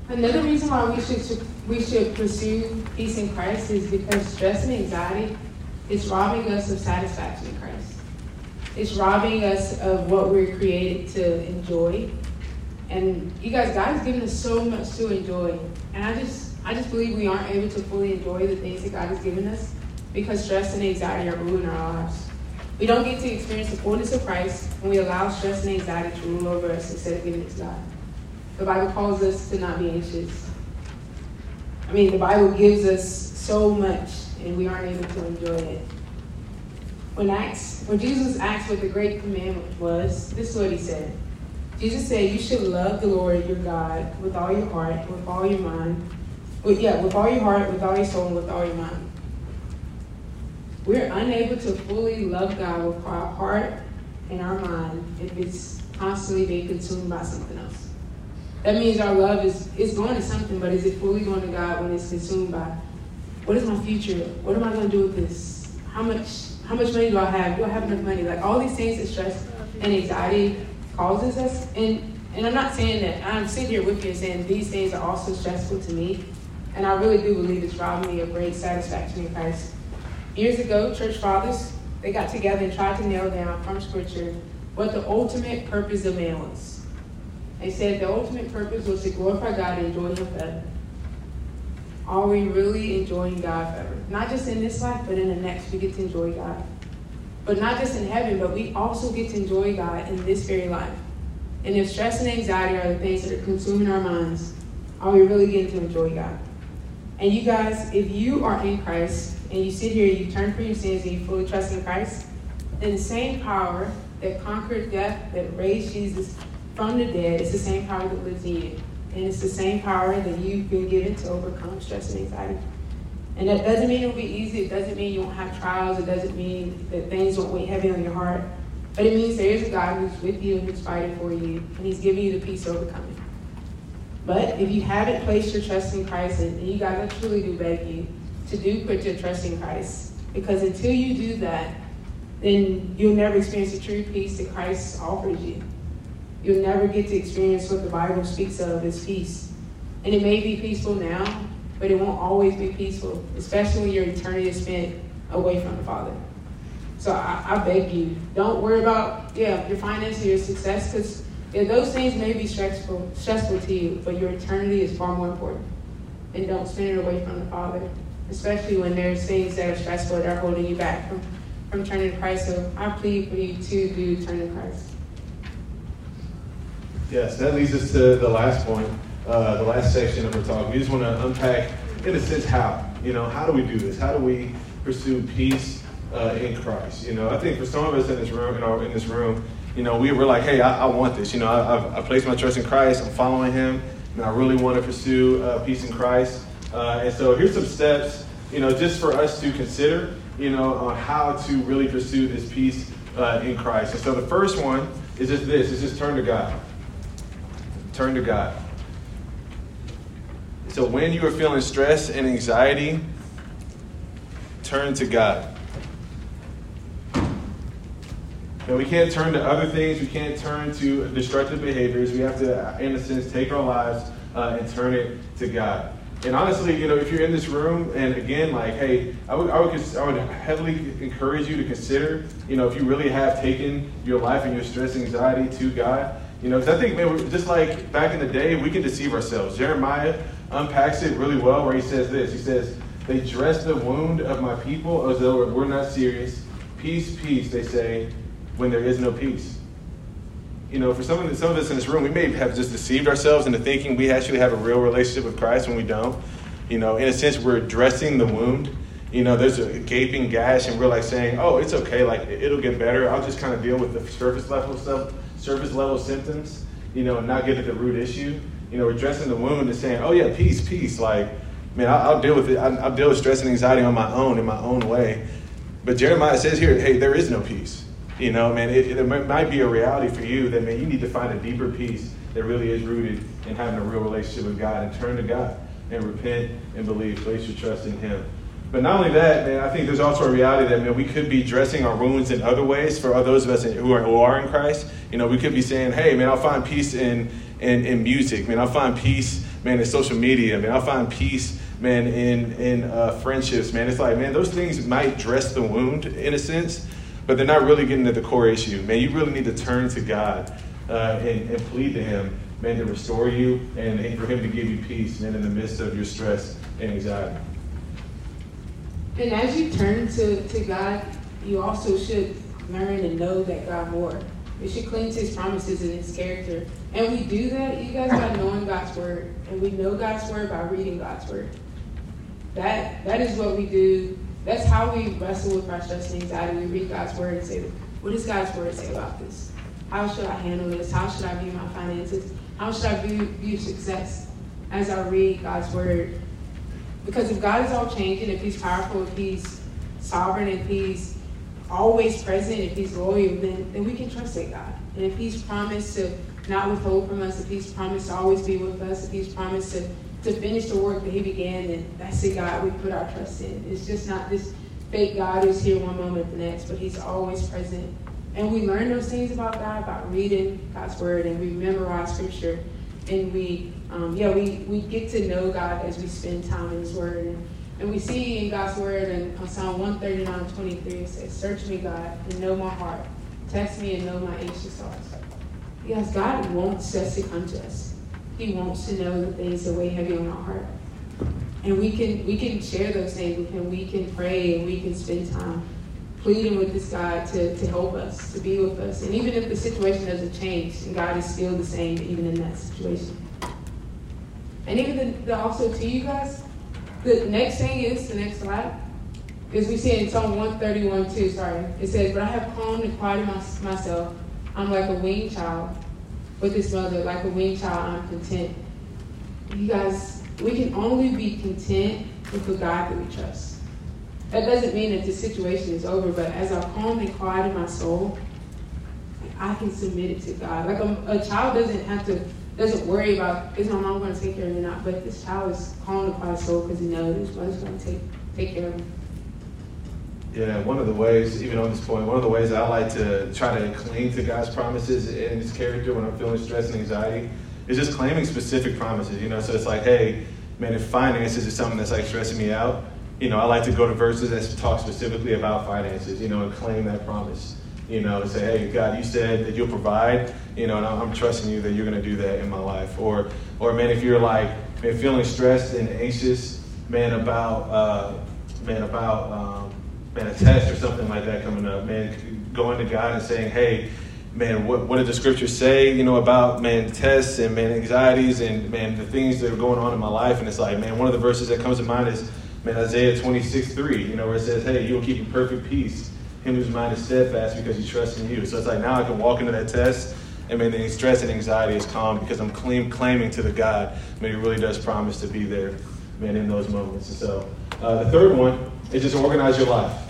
Another reason why we should we should pursue peace in Christ is because stress and anxiety is robbing us of satisfaction in Christ. It's robbing us of what we're created to enjoy. And you guys, God has given us so much to enjoy. And I just I just believe we aren't able to fully enjoy the things that God has given us because stress and anxiety are ruining our lives. We don't get to experience the fullness of Christ when we allow stress and anxiety to rule over us instead of giving it to God. The Bible calls us to not be anxious. I mean, the Bible gives us so much, and we aren't able to enjoy it. When, Acts, when Jesus asked what the great commandment was, this is what he said. Jesus said, You should love the Lord your God with all your heart, with all your mind, with, yeah, with all your heart, with all your soul, with all your mind. We're unable to fully love God with our heart and our mind if it's constantly being consumed by something else. That means our love is, is going to something, but is it fully going to God when it's consumed by what is my future? What am I going to do with this? How much how much money do I have? Do I have enough money? Like all these things that stress and anxiety causes us. And and I'm not saying that I'm sitting here with you and saying these things are also stressful to me. And I really do believe it's robbing me of great satisfaction in Christ. Years ago, church fathers, they got together and tried to nail down from scripture what the ultimate purpose of man was. They said the ultimate purpose was to glorify God and enjoy Him forever. Are we really enjoying God forever? Not just in this life, but in the next, we get to enjoy God. But not just in heaven, but we also get to enjoy God in this very life. And if stress and anxiety are the things that are consuming our minds, are we really getting to enjoy God? And you guys, if you are in Christ and you sit here, you turn from your sins and you fully trust in Christ, then the same power that conquered death, that raised Jesus from the dead, is the same power that lives in you. And it's the same power that you've been given to overcome stress and anxiety. And that doesn't mean it'll be easy. It doesn't mean you won't have trials. It doesn't mean that things won't weigh heavy on your heart. But it means there is a God who's with you and who's fighting for you, and He's giving you the peace to overcome it. But if you haven't placed your trust in Christ, and you guys, I truly do beg you to do put your trust in Christ. Because until you do that, then you'll never experience the true peace that Christ offers you. You'll never get to experience what the Bible speaks of as peace. And it may be peaceful now, but it won't always be peaceful, especially when your eternity is spent away from the Father. So I, I beg you, don't worry about yeah your finances, your success, because yeah, those things may be stressful, stressful to you, but your eternity is far more important. And don't spend it away from the Father, especially when there's things that are stressful that are holding you back from, from turning to Christ. So I plead for you to do turn to Christ. Yes, that leads us to the last point, uh, the last section of our talk. We just want to unpack, in a sense, how. You know, how do we do this? How do we pursue peace uh, in Christ? You know, I think for some of us in this room, in, our, in this room, you know, we were like, hey, I, I want this. You know, I, I've, I placed my trust in Christ. I'm following Him, and I really want to pursue uh, peace in Christ. Uh, and so here's some steps, you know, just for us to consider, you know, on how to really pursue this peace uh, in Christ. And so the first one is just this: is just turn to God. Turn to God. So when you are feeling stress and anxiety, turn to God. And we can't turn to other things. We can't turn to destructive behaviors. We have to, in a sense, take our lives uh, and turn it to God. And honestly, you know, if you're in this room, and again, like, hey, I would, I would, I would heavily encourage you to consider, you know, if you really have taken your life and your stress and anxiety to God, you know, because I think, man, just like back in the day, we can deceive ourselves. Jeremiah unpacks it really well where he says this. He says, They dress the wound of my people as though we're not serious. Peace, peace, they say, when there is no peace. You know, for some of, some of us in this room, we may have just deceived ourselves into thinking we actually have a real relationship with Christ when we don't. You know, in a sense, we're dressing the wound. You know, there's a gaping gash, and we're like saying, "Oh, it's okay. Like it'll get better. I'll just kind of deal with the surface level stuff, surface level symptoms. You know, and not get at the root issue. You know, we're dressing the wound and saying, "Oh yeah, peace, peace." Like, man, I'll, I'll deal with it. I'll, I'll deal with stress and anxiety on my own, in my own way. But Jeremiah says here, "Hey, there is no peace." You know, man, it, it, might be a reality for you that, man, you need to find a deeper peace that really is rooted in having a real relationship with God and turn to God and repent and believe. Place your trust in Him. But not only that, man, I think there's also a reality that, man, we could be dressing our wounds in other ways for those of us who are, who are in Christ. You know, we could be saying, hey, man, I'll find peace in, in, in music. Man, I'll find peace, man, in social media. Man, I'll find peace, man, in, in uh, friendships. Man, it's like, man, those things might dress the wound in a sense but they're not really getting at the core issue. Man, you really need to turn to God uh, and, and, plead to Him, man, to restore you and, and, for Him to give you peace, man, in the midst of your stress and anxiety. And as you turn to, to God, you also should learn and know that God more. We should cling to His promises and His character. And we do that, you guys, by knowing God's Word. And we know God's Word by reading God's Word. That, that is what we do that's how we wrestle with our stress and anxiety. We read God's word and say, what does God's word say about this? How should I handle this? How should I view my finances? How should I view, view success as I read God's word? Because if God is all changing, if He's powerful, if He's sovereign, if He's always present, if He's loyal, then, then we can trust in God. And if He's promised to not withhold from us, if He's promised to always be with us, if He's promised to, to finish the work that He began, then that's the God we put our trust in. It's just not this fake God who's here one moment the next, but He's always present. And we learn those things about God by reading God's Word, and we memorize Scripture, and we, um, yeah, we, we get to know God as we spend time in His Word. And, and we see in God's Word in Psalm 139 23, it says, Search me, God, and know my heart. Test me and know my anxious thoughts. Yes, God wants us to come to us. He wants to know the things that weigh heavy on our heart. And we can we can share those things with him. We can pray and we can spend time pleading with this God to, to help us, to be with us. And even if the situation doesn't change, and God is still the same even in that situation. And even the, the also to you guys, the next thing is the next slide. Because we see in Psalm 131 too, sorry. It says, But I have calmed and quieted my, myself. I'm like a weaned child with his mother, like a weaned child, I'm content. You guys, we can only be content with the God that we trust. That doesn't mean that the situation is over, but as I calm and quiet my soul, I can submit it to God. Like a, a child doesn't have to, doesn't worry about, is my mom going to take care of me or not? But this child is calm and quiet soul because he knows his mother's going to take, take care of him. Yeah, one of the ways, even on this point, one of the ways I like to try to cling to God's promises and His character when I'm feeling stress and anxiety is just claiming specific promises. You know, so it's like, hey, man, if finances is something that's like stressing me out, you know, I like to go to verses that talk specifically about finances, you know, and claim that promise. You know, and say, hey, God, you said that you'll provide, you know, and I'm trusting you that you're going to do that in my life. Or, or man, if you're like, man, feeling stressed and anxious, man, about, uh, man, about, um, man, a test or something like that coming up, man, going to God and saying, hey, man, what, what did the scriptures say, you know, about, man, tests and, man, anxieties and, man, the things that are going on in my life. And it's like, man, one of the verses that comes to mind is, man, Isaiah 26, 3, you know, where it says, hey, you will keep in perfect peace him whose mind is steadfast because he trusts in you. So it's like now I can walk into that test and man, the stress and anxiety is calm because I'm claim, claiming to the God, man, he really does promise to be there, man, in those moments. So uh, the third one is just organize your life.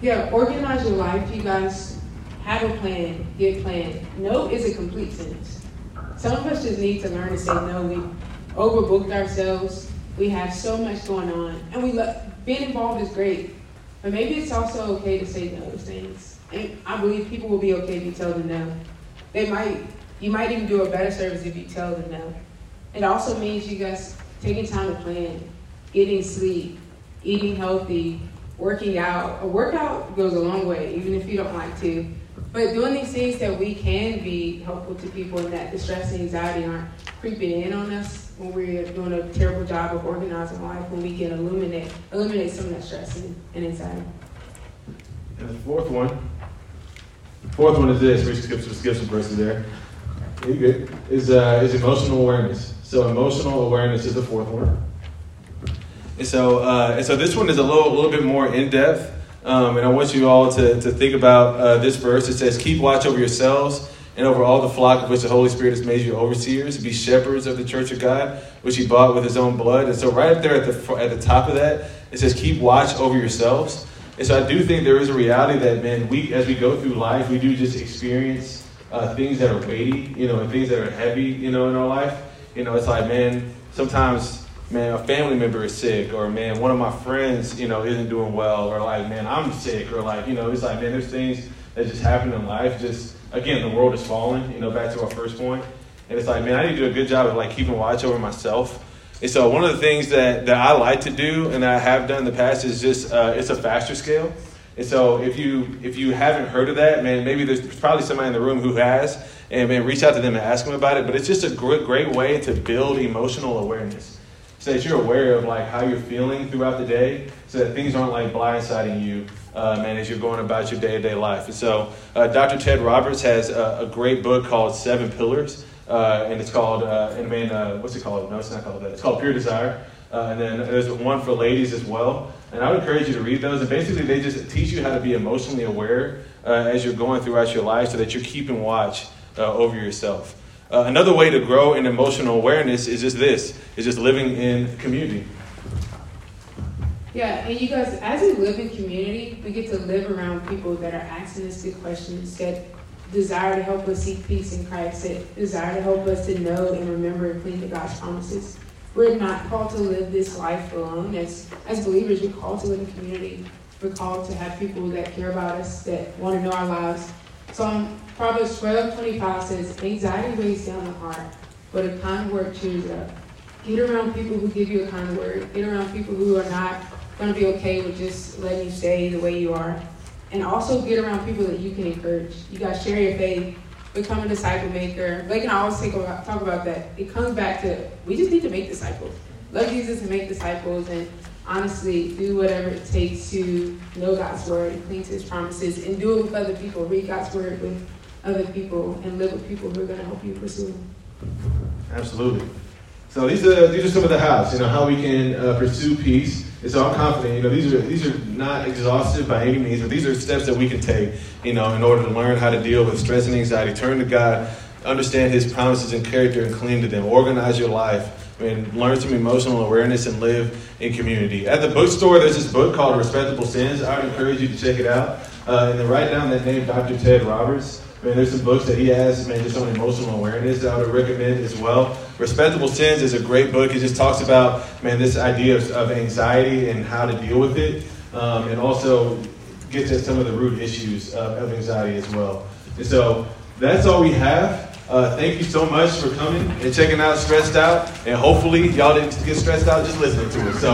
Yeah, organize your life, you guys. Have a plan, get planned. No is a complete sentence. Some of us just need to learn to say no. We overbooked ourselves. We have so much going on, and we love being involved is great, but maybe it's also okay to say no to things. And I believe people will be okay if you tell them no. They might, you might even do a better service if you tell them no. It also means you guys taking time to plan, getting sleep, eating healthy, working out. A workout goes a long way, even if you don't like to. But doing these things that we can be helpful to people and that the stress and anxiety aren't creeping in on us when we're doing a terrible job of organizing life, when we can eliminate eliminate some of that stress and, and anxiety. And the fourth one, fourth one is this. We skip some skip some verses there. You good? Is uh, is emotional awareness. So emotional awareness is the fourth one. And so uh, and so this one is a little little bit more in depth. Um, and I want you all to, to think about uh, this verse. It says, Keep watch over yourselves and over all the flock of which the Holy Spirit has made you overseers. Be shepherds of the church of God, which he bought with his own blood. And so, right up there at the, at the top of that, it says, Keep watch over yourselves. And so, I do think there is a reality that, man, we, as we go through life, we do just experience uh, things that are weighty, you know, and things that are heavy, you know, in our life. You know, it's like, man, sometimes man, a family member is sick, or man, one of my friends, you know, isn't doing well, or like, man, I'm sick, or like, you know, it's like, man, there's things that just happen in life. Just again, the world is falling. You know, back to our first point, and it's like, man, I need to do a good job of like keeping watch over myself. And so, one of the things that that I like to do, and I have done in the past, is just uh, it's a faster scale. And so, if you if you haven't heard of that, man, maybe there's probably somebody in the room who has, and man, reach out to them and ask them about it. But it's just a great great way to build emotional awareness so that you're aware of like how you're feeling throughout the day so that things aren't like blindsiding you um, and as you're going about your day-to-day life. And so uh, dr ted roberts has a, a, great book called seven pillars uh, and it's called uh, and man uh, what's it called? No it's not called that. It's called pure desire. Uh, and then there's one for ladies as well. And i would encourage you to read those. And basically they just teach you how to be emotionally aware uh, as you're going throughout your life so that you're keeping watch over yourself. Uh, another way to grow in emotional awareness is just this: is just living in community. Yeah, and you guys, as we live in community, we get to live around people that are asking us good questions, that desire to help us seek peace in Christ, that desire to help us to know and remember and cling to God's promises. We're not called to live this life alone. As, as believers, we're called to live in community. We're called to have people that care about us, that want to know our lives. Um, Proverbs 12, 25 says, Anxiety weighs down the heart, but a kind word cheers up. Get around people who give you a kind word. Get around people who are not going to be okay with just letting you stay the way you are. And also get around people that you can encourage. You got to share your faith, become a disciple maker. Blake and I always about, talk about that. It comes back to we just need to make disciples. Love Jesus and make disciples, and honestly do whatever it takes to know God's word and cling to His promises, and do it with other people. Read God's word with other people, and live with people who are going to help you pursue Absolutely. So these are these are some of the hows, you know, how we can uh, pursue peace. And so I'm confident, you know, these are these are not exhaustive by any means, but these are steps that we can take, you know, in order to learn how to deal with stress and anxiety. Turn to God, understand His promises and character, and cling to them. Organize your life. I mean, learn some emotional awareness and live in community. At the bookstore, there's this book called Respectable Sins. I would encourage you to check it out. Uh, and then write down that name, Dr. Ted Roberts. I mean, there's some books that he has, man, just on emotional awareness that I would recommend as well. Respectable Sins is a great book. It just talks about, man, this idea of, of anxiety and how to deal with it, um, and also gets at some of the root issues of, of anxiety as well. And so that's all we have. Uh, thank you so much for coming and checking out Stressed Out. And hopefully, y'all didn't get stressed out just listening to it. So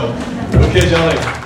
we'll catch y'all later.